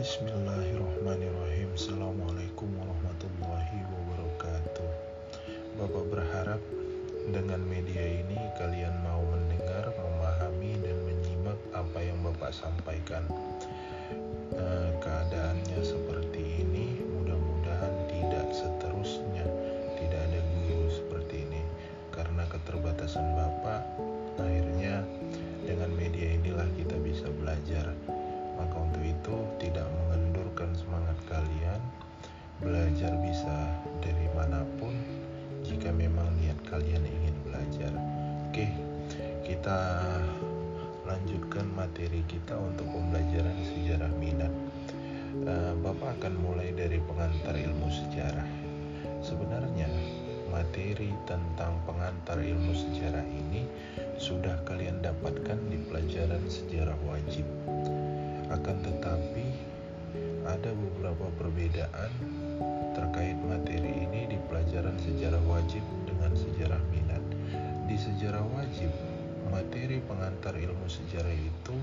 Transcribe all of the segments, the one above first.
Bismillahirrahmanirrahim. Assalamualaikum warahmatullahi wabarakatuh. Bapak berharap dengan media ini kalian mau mendengar, memahami, dan menyimak apa yang Bapak sampaikan. Eh, Keadaannya materi kita untuk pembelajaran sejarah minat uh, Bapak akan mulai dari pengantar ilmu sejarah sebenarnya materi tentang pengantar ilmu sejarah ini sudah kalian dapatkan di pelajaran sejarah wajib. Akan tetapi, ada beberapa perbedaan terkait materi ini di pelajaran sejarah wajib dengan sejarah minat. Di sejarah wajib, materi pengantar ilmu sejarah itu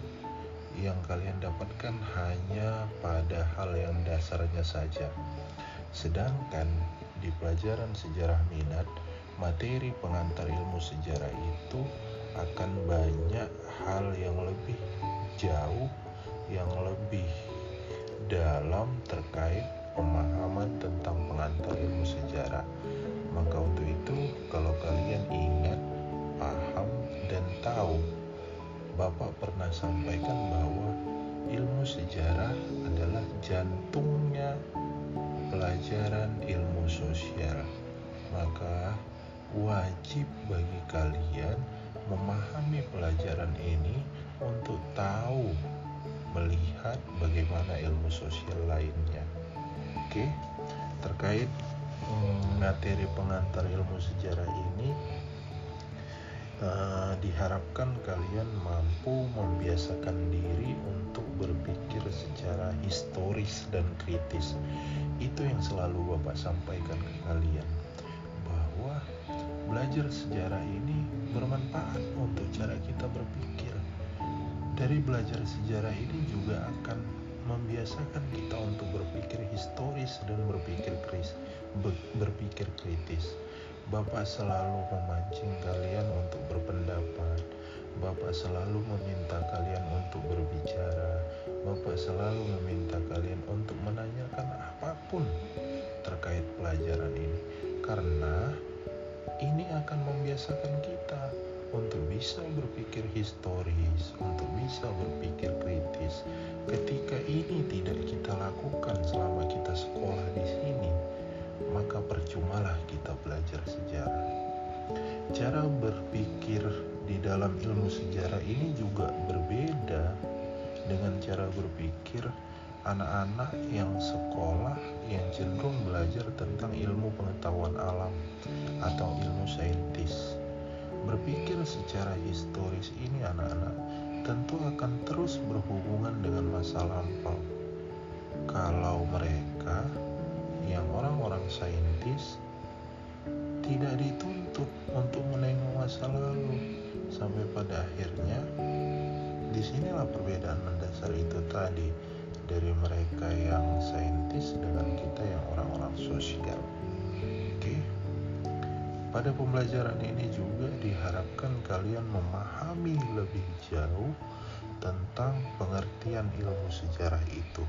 yang kalian dapatkan hanya pada hal yang dasarnya saja. Sedangkan di pelajaran sejarah minat, materi pengantar ilmu sejarah itu akan banyak hal yang lebih jauh, yang lebih dalam terkait pemahaman tentang pengantar ilmu sejarah. Maka untuk itu, kalau kalian dan tahu, Bapak pernah sampaikan bahwa ilmu sejarah adalah jantungnya pelajaran ilmu sosial, maka wajib bagi kalian memahami pelajaran ini untuk tahu melihat bagaimana ilmu sosial lainnya. Oke, terkait hmm, materi pengantar ilmu sejarah ini uh, diharapkan kalian mampu membiasakan diri untuk berpikir secara historis dan kritis. Itu yang selalu Bapak sampaikan ke kalian bahwa belajar sejarah ini bermanfaat untuk cara kita berpikir. Dari belajar sejarah ini juga akan membiasakan kita untuk berpikir historis dan berpikir kritis, berpikir kritis. Bapak selalu memancing kalian untuk berpendapat. Bapak selalu meminta kalian untuk berbicara. Bapak selalu meminta kalian untuk menanyakan apa pun terkait pelajaran ini, karena ini akan membiasakan kita untuk bisa berpikir historis, untuk bisa berpikir kritis. Ketika ini tidak kita lakukan selama kita sekolah di sini, maka percumalah kita belajar sejarah. Cara berpikir di dalam ilmu sejarah ini juga berbeda dengan cara berpikir anak-anak yang sekolah yang cenderung belajar tentang ilmu pengetahuan alam atau ilmu saintis. Berpikir secara historis ini anak-anak tentu akan terus berhubungan dengan masa lampau. Kalau mereka yang orang-orang saintis tidak dituntut untuk menengok masa lalu sampai pada akhirnya di sinilah perbedaan mendasar itu tadi dari mereka yang saintis dengan kita yang orang-orang sosial. Oke. Pada pembelajaran ini juga diharapkan kalian memahami lebih jauh tentang pengertian ilmu sejarah itu.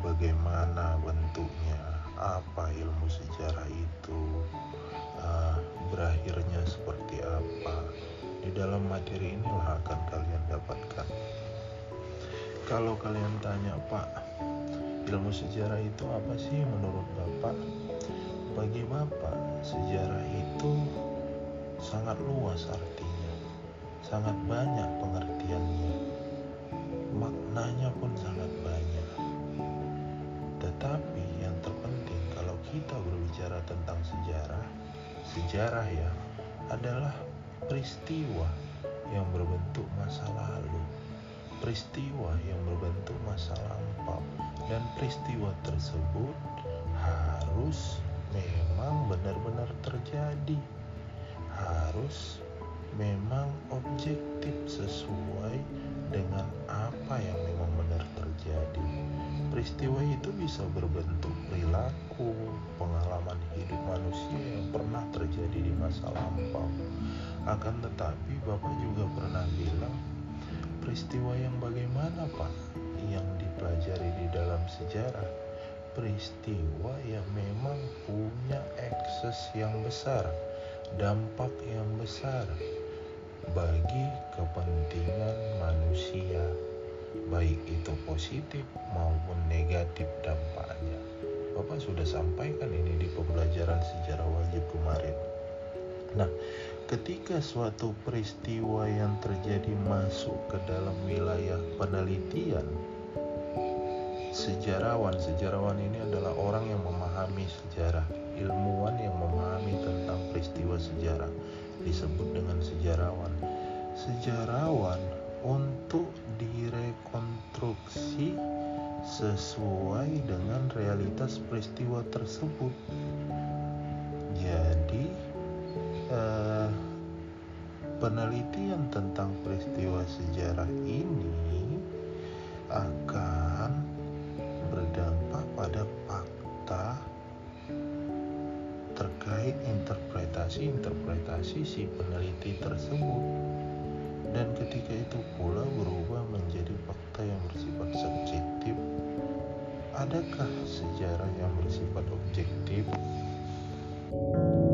Bagaimana bentuknya, apa ilmu sejarah itu, uh, berakhirnya seperti apa. Di dalam materi inilah akan kalian dapatkan. Kalau kalian tanya, Pak, ilmu sejarah itu apa sih menurut Bapak? Bagi Bapak, sejarah itu sangat luas artinya, sangat banyak pengertiannya, maknanya pun sangat banyak. Tetapi kita berbicara tentang sejarah, sejarah ya adalah peristiwa yang berbentuk masa lalu. Peristiwa yang berbentuk masa lampau. Dan peristiwa tersebut harus memang benar-benar terjadi. Harus memang objektif Akan tetapi Bapak juga pernah bilang peristiwa yang bagaimana Pak? Yang dipelajari di dalam sejarah peristiwa yang memang punya ekses yang besar dampak yang besar bagi kepentingan manusia baik itu positif maupun negatif dampaknya. Bapak sudah sampaikan ini di pembelajaran sejarah wajib kemarin. Nah ketika suatu peristiwa yang terjadi masuk ke dalam wilayah penelitian sejarawan sejarawan ini adalah orang yang memahami sejarah ilmuwan yang memahami tentang peristiwa sejarah disebut dengan sejarawan. Sejarawan untuk direkonstruksi sesuai dengan realitas peristiwa tersebut. Jadi eh, penelitian tentang peristiwa sejarah ini akan berdampak pada fakta terkait interpretasi-interpretasi si peneliti tersebut. Dan ketika itu pula berubah menjadi fakta yang bersifat subjektif. Adakah sejarah yang bersifat objektif? Eh,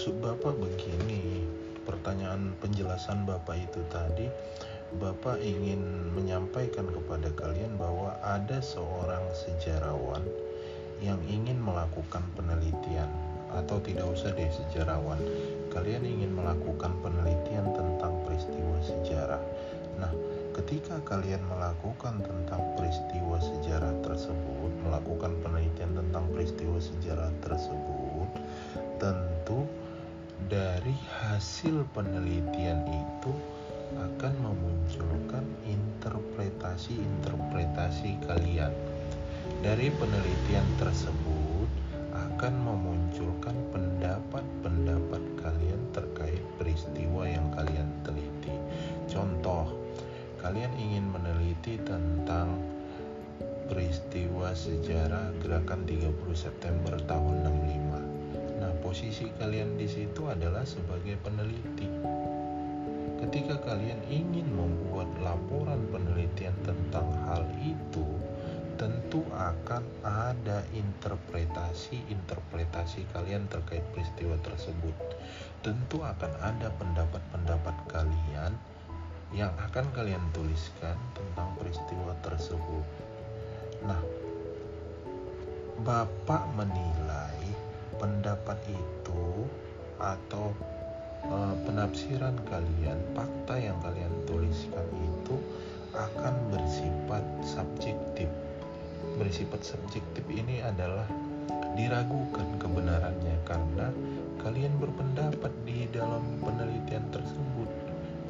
maksud Bapak begini, pertanyaan penjelasan Bapak itu tadi, Bapak ingin menyampaikan kepada kalian bahwa ada seorang sejarawan yang ingin melakukan penelitian atau tidak usah deh sejarawan. Kalian ingin melakukan penelitian tentang peristiwa sejarah. Nah, ketika kalian melakukan tentang peristiwa sejarah tersebut, melakukan penelitian tentang peristiwa sejarah tersebut, tentu dari hasil penelitian itu akan memunculkan interpretasi-interpretasi kalian. Dari penelitian tersebut akan memunculkan pendapat-pendapat kalian terkait peristiwa yang kalian teliti. Contoh, kalian ingin meneliti tentang peristiwa sejarah gerakan 30 September tahun 65. Posisi kalian di situ adalah sebagai peneliti. Ketika kalian ingin membuat laporan penelitian tentang hal itu, tentu akan ada interpretasi-interpretasi kalian terkait peristiwa tersebut. Tentu akan ada pendapat-pendapat kalian yang akan kalian tuliskan tentang peristiwa tersebut. Nah, Bapak menilai pendapat itu atau e, penafsiran kalian, fakta yang kalian tuliskan itu akan bersifat subjektif. Bersifat subjektif ini adalah diragukan kebenarannya karena kalian berpendapat di dalam penelitian tersebut.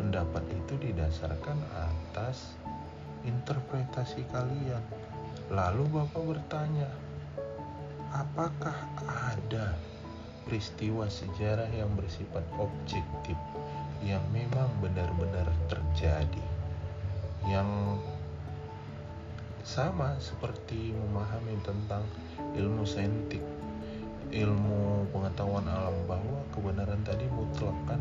Pendapat itu didasarkan atas interpretasi kalian. Lalu Bapak bertanya, apakah ada peristiwa sejarah yang bersifat objektif yang memang benar-benar terjadi? Yang sama seperti memahami tentang ilmu saintik ilmu pengetahuan alam bahwa kebenaran tadi mutlak kan?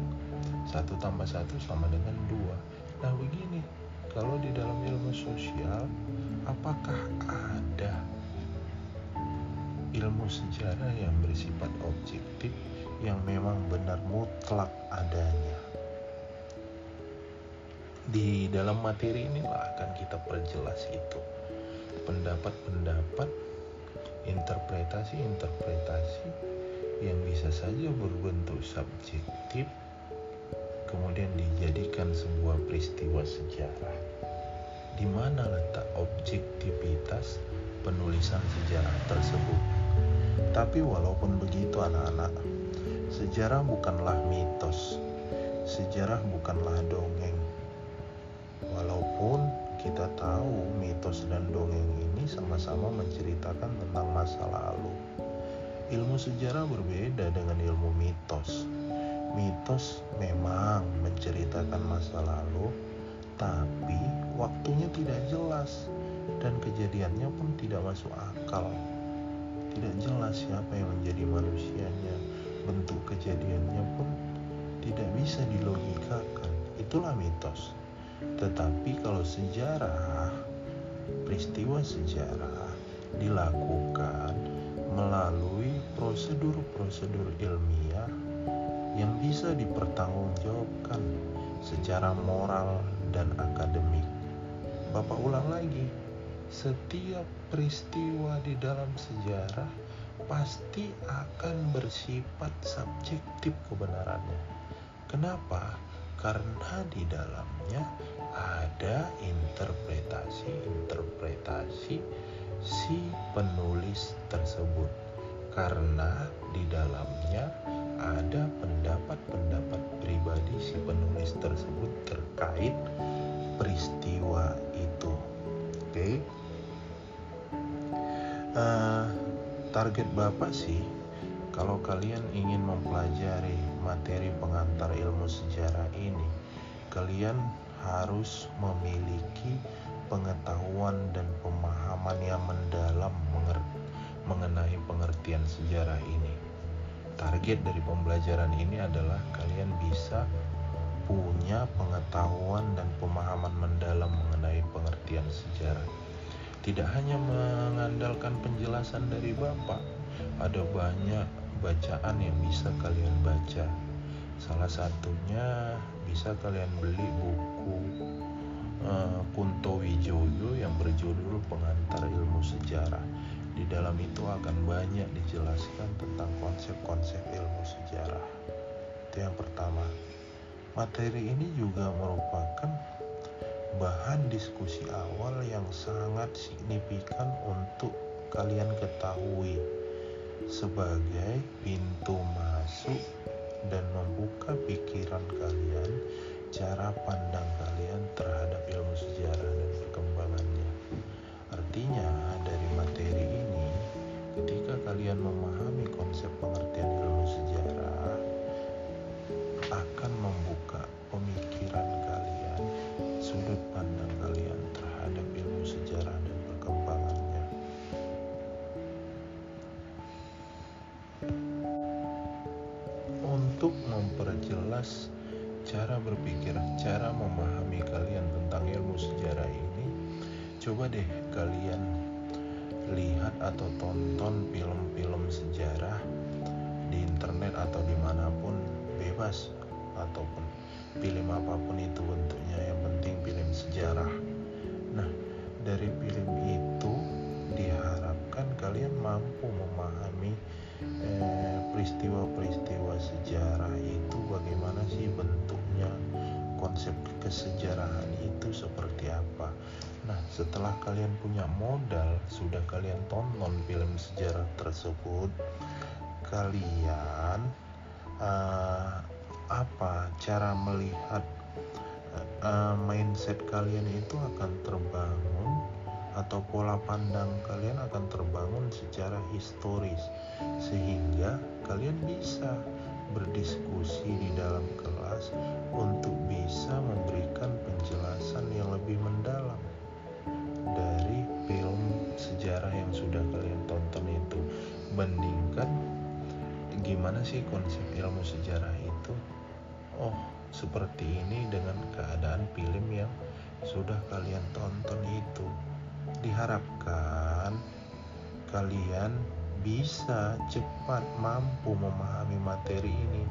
Satu tambah satu sama dengan dua. Nah begini kalau di dalam ilmu sosial apakah ada ilmu sejarah yang bersifat objektif yang memang benar mutlak adanya. Di dalam materi inilah akan kita perjelas itu. Pendapat-pendapat, interpretasi-interpretasi yang bisa saja berbentuk subjektif kemudian dijadikan sebuah peristiwa sejarah. Di mana letak objektivitas penulisan sejarah tersebut? Tapi walaupun begitu anak-anak, sejarah bukanlah mitos. Sejarah bukanlah dongeng. Walaupun kita tahu mitos dan dongeng ini sama-sama menceritakan tentang masa lalu. Ilmu sejarah berbeda dengan ilmu mitos. Mitos memang menceritakan masa lalu, tapi waktunya tidak jelas dan kejadiannya pun tidak masuk akal. Tidak jelas siapa yang menjadi manusianya, bentuk kejadiannya pun tidak bisa dilogikakan. Itulah mitos. Tetapi kalau sejarah, peristiwa sejarah dilakukan melalui prosedur-prosedur ilmiah yang bisa dipertanggungjawabkan secara moral dan akademik. Bapak ulang lagi, setiap peristiwa di dalam sejarah pasti akan bersifat subjektif kebenarannya. Kenapa? Karena di dalamnya ada interpretasi-interpretasi si penulis tersebut. Karena di dalamnya ada pendapat-pendapat pribadi si penulis tersebut terkait peristiwa itu. Oke. Okay? Eh, target Bapak sih kalau kalian ingin mempelajari materi pengantar ilmu sejarah ini, kalian harus memiliki pengetahuan dan pemahaman yang mendalam mengenai pengertian sejarah ini. Target dari pembelajaran ini adalah kalian bisa punya pengetahuan dan pemahaman mendalam mengenai pengertian sejarah. Tidak hanya mengandalkan penjelasan dari Bapak, ada banyak bacaan yang bisa kalian baca. Salah satunya bisa kalian beli buku uh, Kunto Wijoyo yang berjudul Pengantar Ilmu Sejarah. Di dalam itu akan banyak dijelaskan tentang konsep-konsep ilmu sejarah. Itu yang pertama. Materi ini juga merupakan bahan diskusi awal yang sangat signifikan untuk kalian ketahui sebagai pintu masuk dan membuka pikiran kalian, cara pandang kalian terhadap ilmu sejarah dan perkembangannya. Artinya, cara berpikir, cara memahami kalian tentang ilmu sejarah ini, coba deh kalian lihat atau tonton film-film sejarah di internet atau di mana pun bebas ataupun film apa pun itu bentuknya. Yang penting film sejarah. Nah dari film itu diharapkan kalian mampu memahami eh, peristiwa-peristiwa eh, sejarah itu bagaimana sih bentuknya konsep kesejarahan itu seperti apa. Nah setelah kalian punya modal sudah kalian tonton film sejarah tersebut kalian uh, apa cara melihat uh, mindset kalian itu akan terbangun atau pola pandang kalian akan terbangun secara historis sehingga kalian bisa berdiskusi di dalam kelas untuk bisa memberikan penjelasan yang lebih mendalam dari film sejarah yang sudah kalian tonton itu. Bandingkan gimana sih konsep ilmu sejarah itu? Oh seperti ini dengan keadaan film yang sudah kalian tonton itu. Diharapkan kalian bisa cepat mampu memahami materi ini.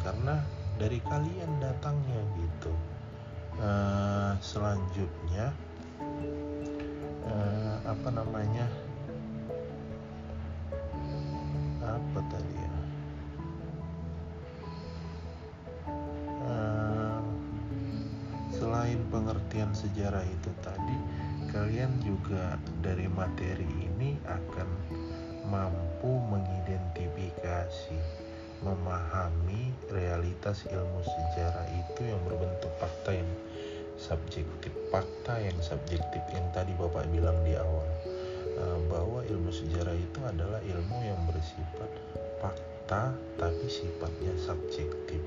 Karena dari kalian datangnya gitu. Uh, selanjutnya uh, apa namanya? Apa tadi ya? Selain pengertian sejarah itu tadi, kalian juga dari materi ini akan mampu mengidentifikasi, memahami realitas ilmu sejarah itu yang berbentuk fakta yang subjektif. Fakta yang subjektif yang tadi bapak bilang di awal uh, bahwa ilmu sejarah itu adalah ilmu yang bersifat fakta tapi sifatnya subjektif.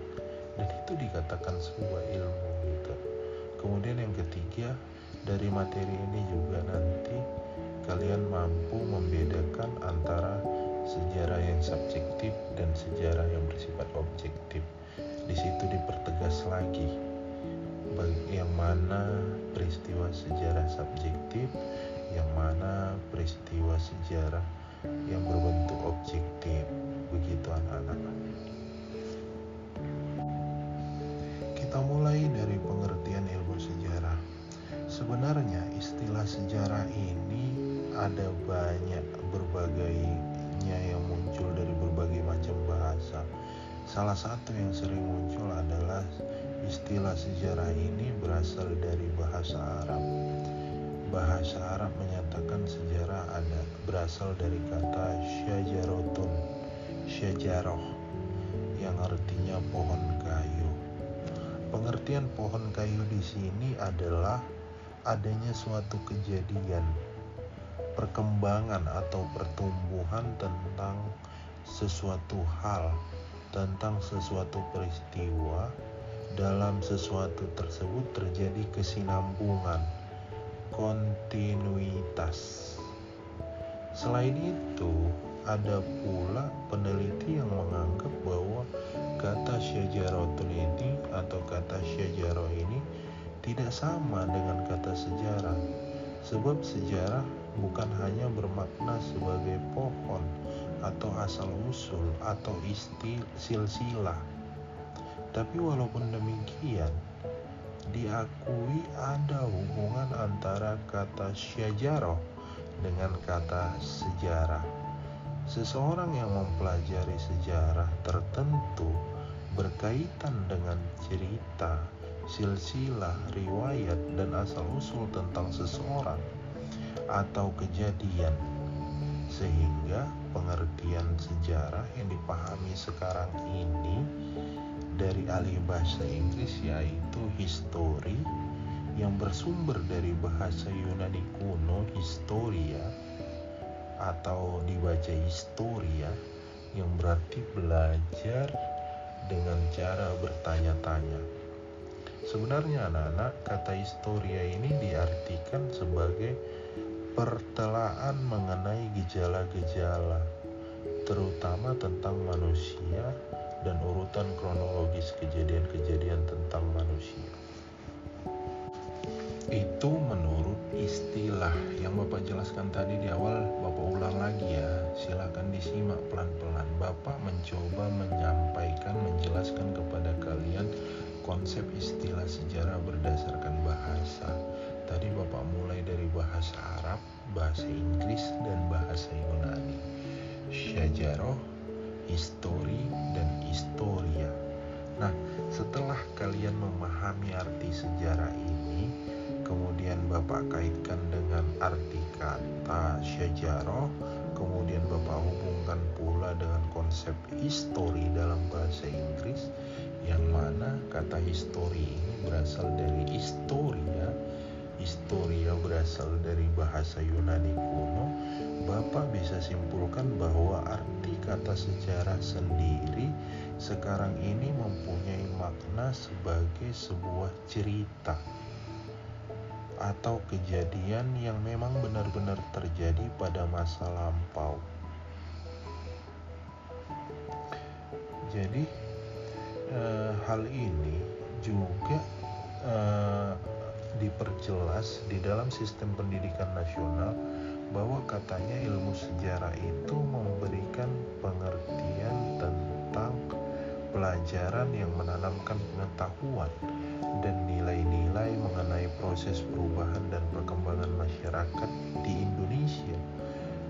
Dan itu dikatakan sebuah ilmu gitu. Kemudian yang ketiga dari materi ini juga nanti kalian mampu membedakan antara sejarah yang subjektif dan sejarah yang bersifat objektif. Di situ dipertegas lagi yang mana peristiwa sejarah subjektif yang mana peristiwa sejarah yang berbentuk objektif. Begitu anak-anak. Kita mulai dari pengertian ilmu sejarah. Sebenarnya istilah sejarah ini ada banyak berbagainya yang muncul dari berbagai macam bahasa Salah satu yang sering muncul adalah istilah sejarah ini berasal dari bahasa Arab. Bahasa Arab menyatakan sejarah ada berasal dari kata syajarotun, syajaroh yang artinya pohon kayu. Pengertian pohon kayu di sini adalah adanya suatu kejadian, perkembangan atau pertumbuhan tentang sesuatu hal tentang sesuatu peristiwa, dalam sesuatu tersebut terjadi kesinambungan, kontinuitas. Selain itu, ada pula peneliti yang menganggap bahwa kata syajaratun ini atau kata syajarah ini tidak sama dengan kata sejarah. Sebab sejarah bukan hanya bermakna sebagai pohon, atau asal usul atau isti silsilah. Tapi walaupun demikian, diakui ada hubungan antara kata syajarah dengan kata sejarah. Seseorang yang mempelajari sejarah tertentu berkaitan dengan cerita, silsilah, riwayat, dan asal-usul tentang seseorang atau kejadian sehingga pengertian sejarah yang dipahami sekarang ini dari alih bahasa Inggris yaitu history yang bersumber dari bahasa Yunani kuno historia atau dibaca historia yang berarti belajar dengan cara bertanya-tanya. Sebenarnya anak-anak kata historia ini diartikan sebagai pertelaan mengenai gejala-gejala, terutama tentang manusia dan urutan kronologis kejadian-kejadian tentang manusia. Itu menurut istilah yang Bapak jelaskan tadi di awal, Bapak ulang lagi ya. Silakan disimak pelan-pelan. Bapak mencoba menyampaikan, menjelaskan kepada kalian konsep istilah sejarah berdasarkan bahasa Tadi Bapak mulai dari bahasa Arab, bahasa Inggris, dan bahasa Yunani. Syajaroh, histori, dan historia. Nah, setelah kalian memahami arti sejarah ini, kemudian Bapak kaitkan dengan arti kata syajaroh, kemudian Bapak hubungkan pula dengan konsep histori dalam bahasa Inggris, yang mana kata histori ini berasal dari historia, historia berasal dari bahasa Yunani kuno, Bapak bisa simpulkan bahwa arti kata sejarah sendiri sekarang ini mempunyai makna sebagai sebuah cerita atau kejadian yang memang benar-benar terjadi pada masa lampau. Jadi, eh, hal ini juga eh, diperjelas di dalam sistem pendidikan nasional bahwa katanya ilmu sejarah itu memberikan pengertian tentang pelajaran yang menanamkan pengetahuan dan nilai-nilai mengenai proses perubahan dan perkembangan masyarakat di Indonesia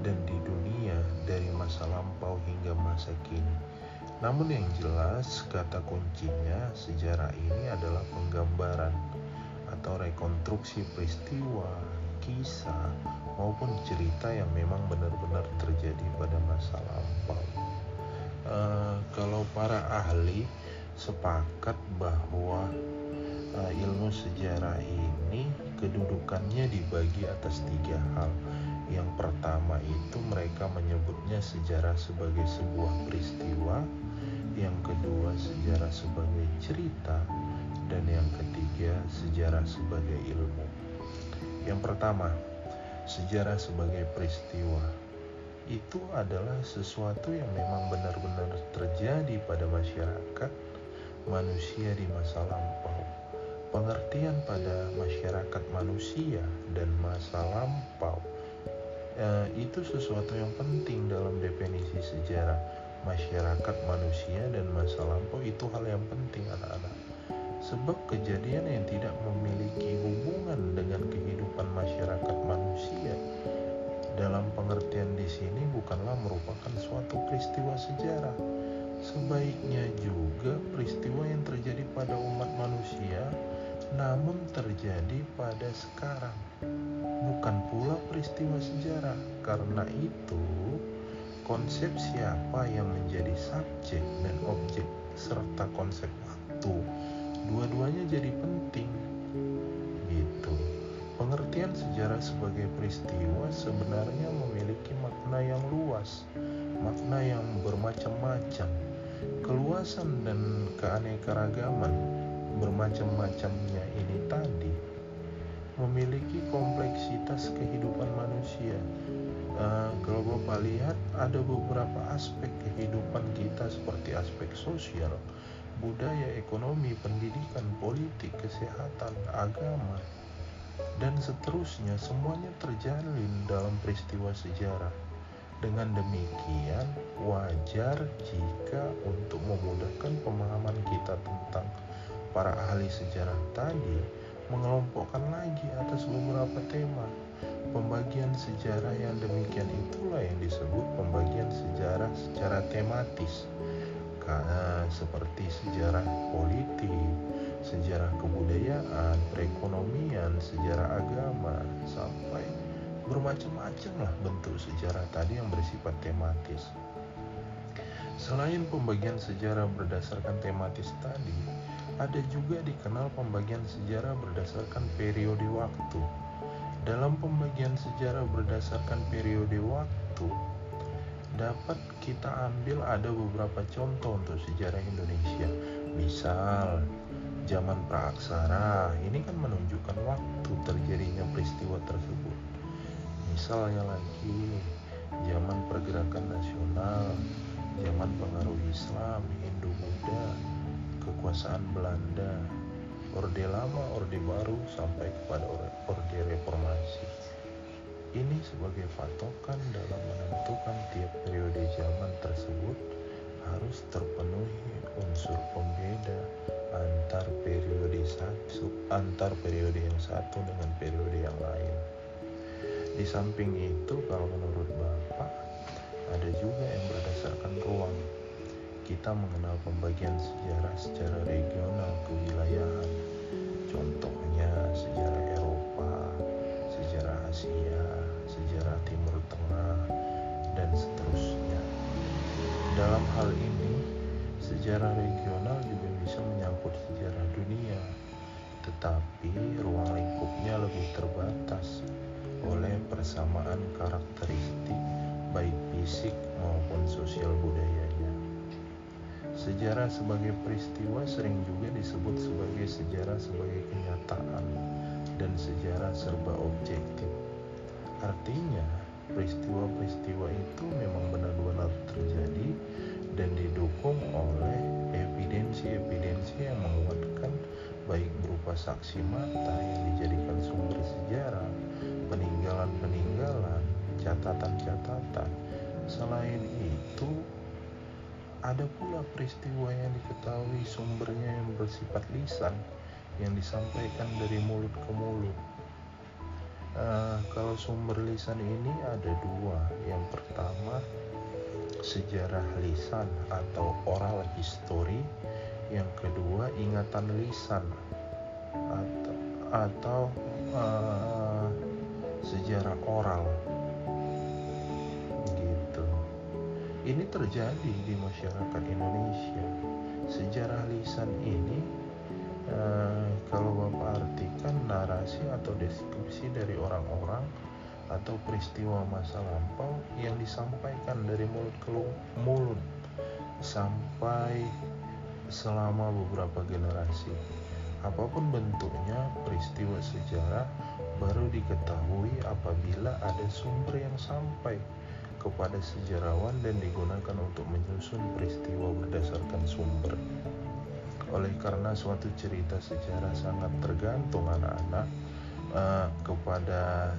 dan di dunia dari masa lampau hingga masa kini. Namun yang jelas kata kuncinya sejarah ini adalah penggambaran atau rekonstruksi peristiwa, kisah, maupun cerita yang memang benar-benar terjadi pada masa lampau. Uh, kalau para ahli sepakat bahwa uh, ilmu sejarah ini kedudukannya dibagi atas tiga hal. Yang pertama itu mereka menyebutnya sejarah sebagai sebuah peristiwa, yang kedua sejarah sebagai cerita, dan yang ketiga sejarah sebagai ilmu. Yang pertama, sejarah sebagai peristiwa itu adalah sesuatu yang memang benar-benar terjadi pada masyarakat manusia di masa lampau. Pengertian pada masyarakat manusia dan masa lampau eh, itu sesuatu yang penting dalam definisi sejarah masyarakat manusia dan masa lampau itu hal yang penting anak-anak. Sebab kejadian yang tidak memiliki hubungan dengan kehidupan masyarakat manusia dalam pengertian di sini bukanlah merupakan suatu peristiwa sejarah Sebaiknya juga peristiwa yang terjadi pada umat manusia namun terjadi pada sekarang. Bukan pula peristiwa sejarah. Karena itu konsep siapa yang menjadi subjek dan objek serta konsep waktu dua-duanya jadi penting. Gitu. Pengertian sejarah sebagai peristiwa sebenarnya memiliki makna yang luas makna yang bermacam-macam. Keluasan dan keanekaragaman bermacam-macamnya ini tadi memiliki kompleksitas kehidupan manusia. Uh, kalau Bapak lihat ada beberapa aspek kehidupan kita seperti aspek sosial, budaya, ekonomi, pendidikan, politik, kesehatan, agama, dan seterusnya semuanya terjalin dalam peristiwa sejarah. Dengan demikian, wajar jika untuk memudahkan pemahaman kita tentang para ahli sejarah tadi mengelompokkan lagi atas beberapa tema. Pembagian sejarah yang demikian itulah yang disebut pembagian sejarah secara tematis. Karena seperti sejarah politik, sejarah kebudayaan, perekonomian, sejarah agama, sampai bermacam-macam lah bentuk sejarah tadi yang bersifat tematis. Selain pembagian sejarah berdasarkan tematis tadi, ada juga dikenal pembagian sejarah berdasarkan periode waktu. Dalam pembagian sejarah berdasarkan periode waktu, dapat kita ambil ada beberapa contoh untuk sejarah Indonesia. Misal, zaman praaksara ini kan menunjukkan waktu terjadinya peristiwa tersebut misalnya lagi zaman pergerakan nasional zaman pengaruh Islam Hindu Buddha kekuasaan Belanda Orde Lama Orde Baru sampai kepada Orde Reformasi ini sebagai patokan dalam menentukan tiap periode zaman tersebut harus terpenuhi unsur pembeda antar periode satu antar periode yang satu dengan periode yang lain. Di samping itu, kalau menurut Bapak, ada juga yang berdasarkan ruang. Kita mengenal pembagian sejarah secara regional kewilayahan. Contohnya sejarah Eropa, sejarah Asia, sejarah Timur Tengah, dan seterusnya. Dalam hal ini, sejarah regional juga bisa menyangkut sejarah dunia, tetapi ruang lingkupnya lebih terbatas oleh persamaan karakteristik baik fisik maupun sosial budayanya. Sejarah sebagai peristiwa sering juga disebut sebagai sejarah sebagai kenyataan dan sejarah serba objektif. Artinya, peristiwa-peristiwa itu memang benar-benar terjadi dan didukung oleh evidensi-evidensi yang menguatkan baik berupa saksi mata yang dijadikan sumber sejarah peninggalan-peninggalan, catatan-catatan. Selain itu, ada pula peristiwa yang diketahui sumbernya yang bersifat lisan yang disampaikan dari mulut ke mulut. Uh, kalau sumber lisan ini ada dua. Yang pertama sejarah lisan atau oral history. Yang kedua ingatan lisan atau atau uh, sejarah oral ini terjadi di masyarakat Indonesia sejarah lisan ini uh, kalau bapak artikan narasi atau deskripsi dari orang-orang atau peristiwa masa lampau yang disampaikan dari mulut ke mulut sampai selama beberapa generasi. Apa pun bentuknya, peristiwa sejarah baru diketahui apabila ada sumber yang sampai kepada sejarawan dan digunakan untuk menyusun peristiwa berdasarkan sumber. Oleh karena suatu cerita sejarah sangat tergantung anak-anak uh, kepada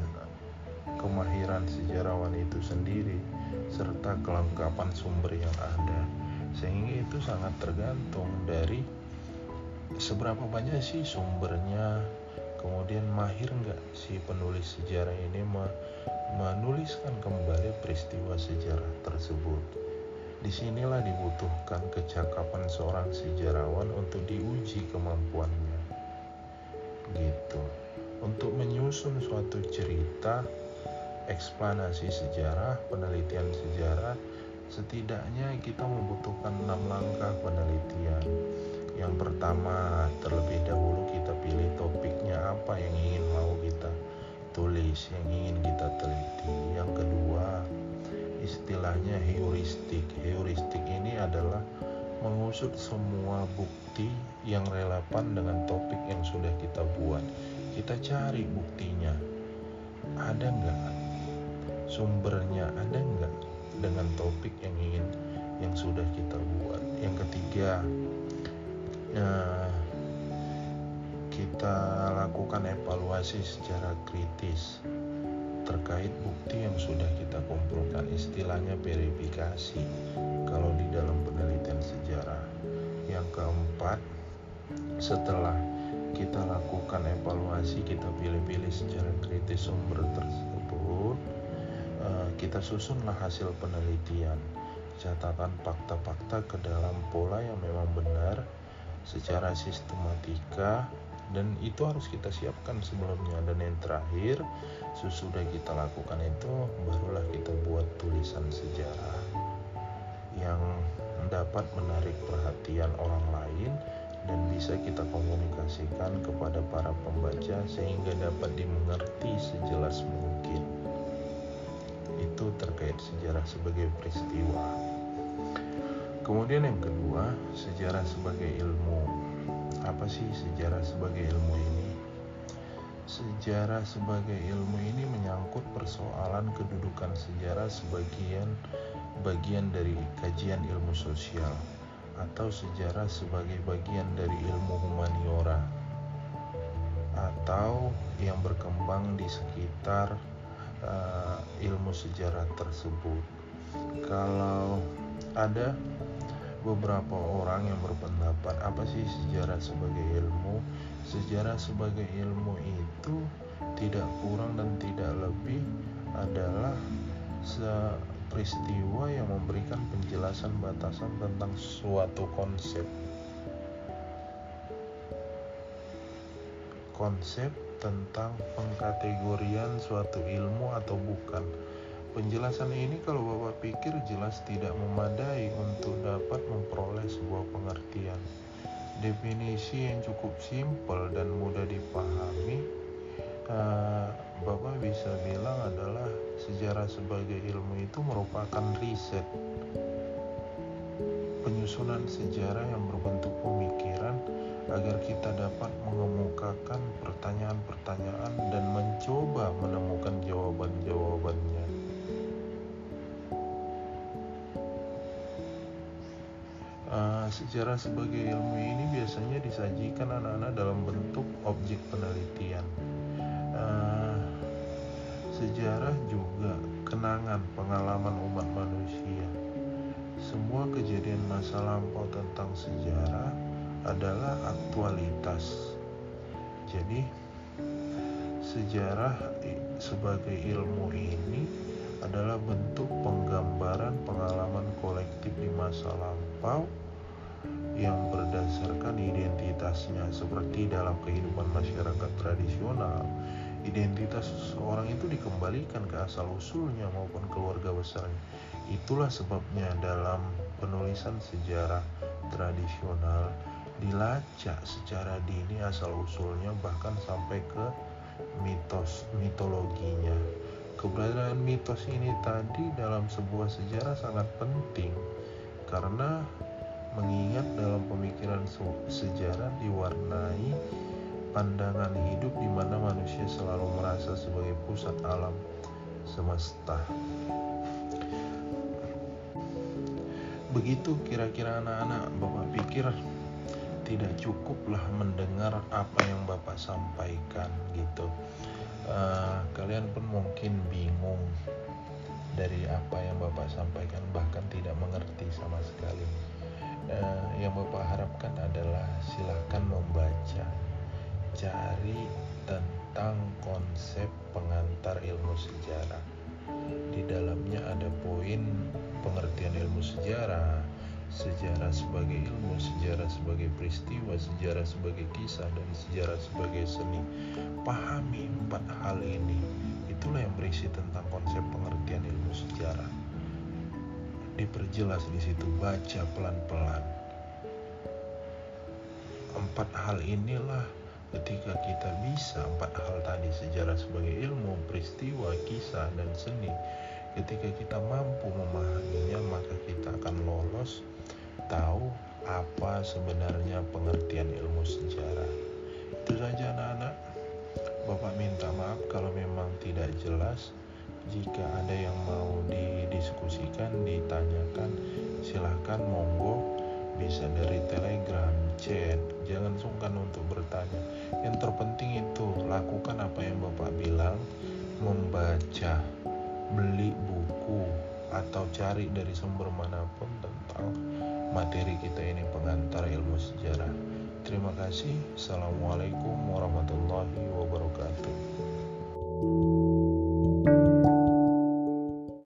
kemahiran sejarawan itu sendiri serta kelengkapan sumber yang ada sehingga itu sangat tergantung dari seberapa banyak sih sumbernya kemudian mahir nggak si penulis sejarah ini menuliskan kembali peristiwa sejarah tersebut? Di sinilah dibutuhkan kecakapan seorang sejarawan untuk diuji kemampuannya. Gitu. Untuk menyusun suatu cerita eksplanasi sejarah penelitian sejarah Setidaknya kita membutuhkan enam langkah penelitian. Yang pertama, terlebih dahulu kita pilih topiknya apa yang ingin mau kita tulis, yang ingin kita teliti. Yang kedua, istilahnya heuristik. Heuristik ini adalah mengusut semua bukti yang relevan dengan topik yang sudah kita buat. Kita cari buktinya. Ada nggak? Sumbernya ada nggak? dengan topik yang ingin yang sudah kita buat. Yang ketiga, ya, kita lakukan evaluasi secara kritis terkait bukti yang sudah kita kumpulkan. Istilahnya verifikasi. Kalau di dalam penelitian sejarah. Yang keempat, setelah kita lakukan evaluasi, kita pilih-pilih secara kritis sumber tersebut, Eh, kita susunlah hasil penelitian, catatan fakta-fakta ke dalam pola yang memang benar secara sistematika dan itu harus kita siapkan sebelumnya dan yang terakhir sesudah kita lakukan itu barulah kita buat tulisan sejarah yang dapat menarik perhatian orang lain dan bisa kita komunikasikan kepada para pembaca sehingga dapat dimengerti sejelas mungkin itu terkait sejarah sebagai peristiwa. Kemudian yang kedua, sejarah sebagai ilmu. Apa sih sejarah sebagai ilmu ini? Sejarah sebagai ilmu ini menyangkut persoalan kedudukan sejarah sebagian bagian dari kajian ilmu sosial atau sejarah sebagai bagian dari ilmu humaniora atau yang berkembang di sekitar uh, ilmu sejarah tersebut. Kalau ada beberapa orang yang berpendapat apa sih sejarah sebagai ilmu? Sejarah sebagai ilmu itu tidak kurang dan tidak lebih adalah peristiwa yang memberikan penjelasan batasan tentang suatu konsep. Konsep tentang pengkategorian suatu ilmu atau bukan. Penjelasan ini kalau Bapak pikir jelas tidak memadai untuk dapat memperoleh sebuah pengertian. Definisi yang cukup simpel dan mudah dipahami, uh, Bapak bisa bilang adalah sejarah sebagai ilmu itu merupakan riset penyusunan sejarah yang berbentuk pemikiran agar kita dapat mengemukakan pertanyaan-pertanyaan dan mencoba menemukan jawaban-jawabannya. Sejarah sebagai ilmu ini biasanya disajikan anak-anak dalam bentuk objek penelitian. Uh, sejarah juga kenangan pengalaman umat manusia. Semua kejadian masa lampau tentang sejarah adalah aktualitas. Jadi sejarah sebagai ilmu ini adalah bentuk penggambaran pengalaman kolektif di masa lampau yang berdasarkan identitasnya seperti dalam kehidupan masyarakat tradisional identitas seseorang itu dikembalikan ke asal usulnya maupun keluarga besarnya itulah sebabnya dalam penulisan sejarah tradisional dilacak secara dini asal usulnya bahkan sampai ke mitos mitologinya. Keberadaan mitos ini tadi dalam sebuah sejarah sangat penting karena mengingat dalam pemikiran sejarah diwarnai pandangan hidup di mana manusia selalu merasa sebagai pusat alam semesta. Begitu kira-kira anak-anak Bapak pikir tidak cukuplah mendengar apa yang Bapak sampaikan gitu uh, kalian pun mungkin bingung dari apa yang Bapak sampaikan bahkan tidak mengerti sama sekali uh, yang Bapak harapkan adalah silahkan membaca cari tentang konsep pengantar ilmu sejarah di dalamnya ada poin pengertian ilmu sejarah sejarah sebagai ilmu, sejarah sebagai peristiwa, sejarah sebagai kisah, dan sejarah sebagai seni. Pahami empat hal ini, itulah yang berisi tentang konsep pengertian ilmu. Diperjelas di situ, baca pelan-pelan. Empat hal inilah ketika kita bisa empat hal tadi sejarah sebagai ilmu, peristiwa, kisah, dan seni ketika kita mampu memahaminya maka kita akan lolos tahu apa sebenarnya pengertian ilmu sejarah. Itu saja anak-anak. Bapak minta maaf kalau memang tidak jelas jika ada yang mau didiskusikan ditanyakan silahkan monggo bisa dari telegram chat jangan sungkan untuk bertanya yang terpenting itu lakukan apa yang bapak bilang membaca beli buku atau cari dari sumber mana pun tentang materi kita ini pengantar ilmu sejarah. Terima kasih. Assalamualaikum warahmatullahi wabarakatuh.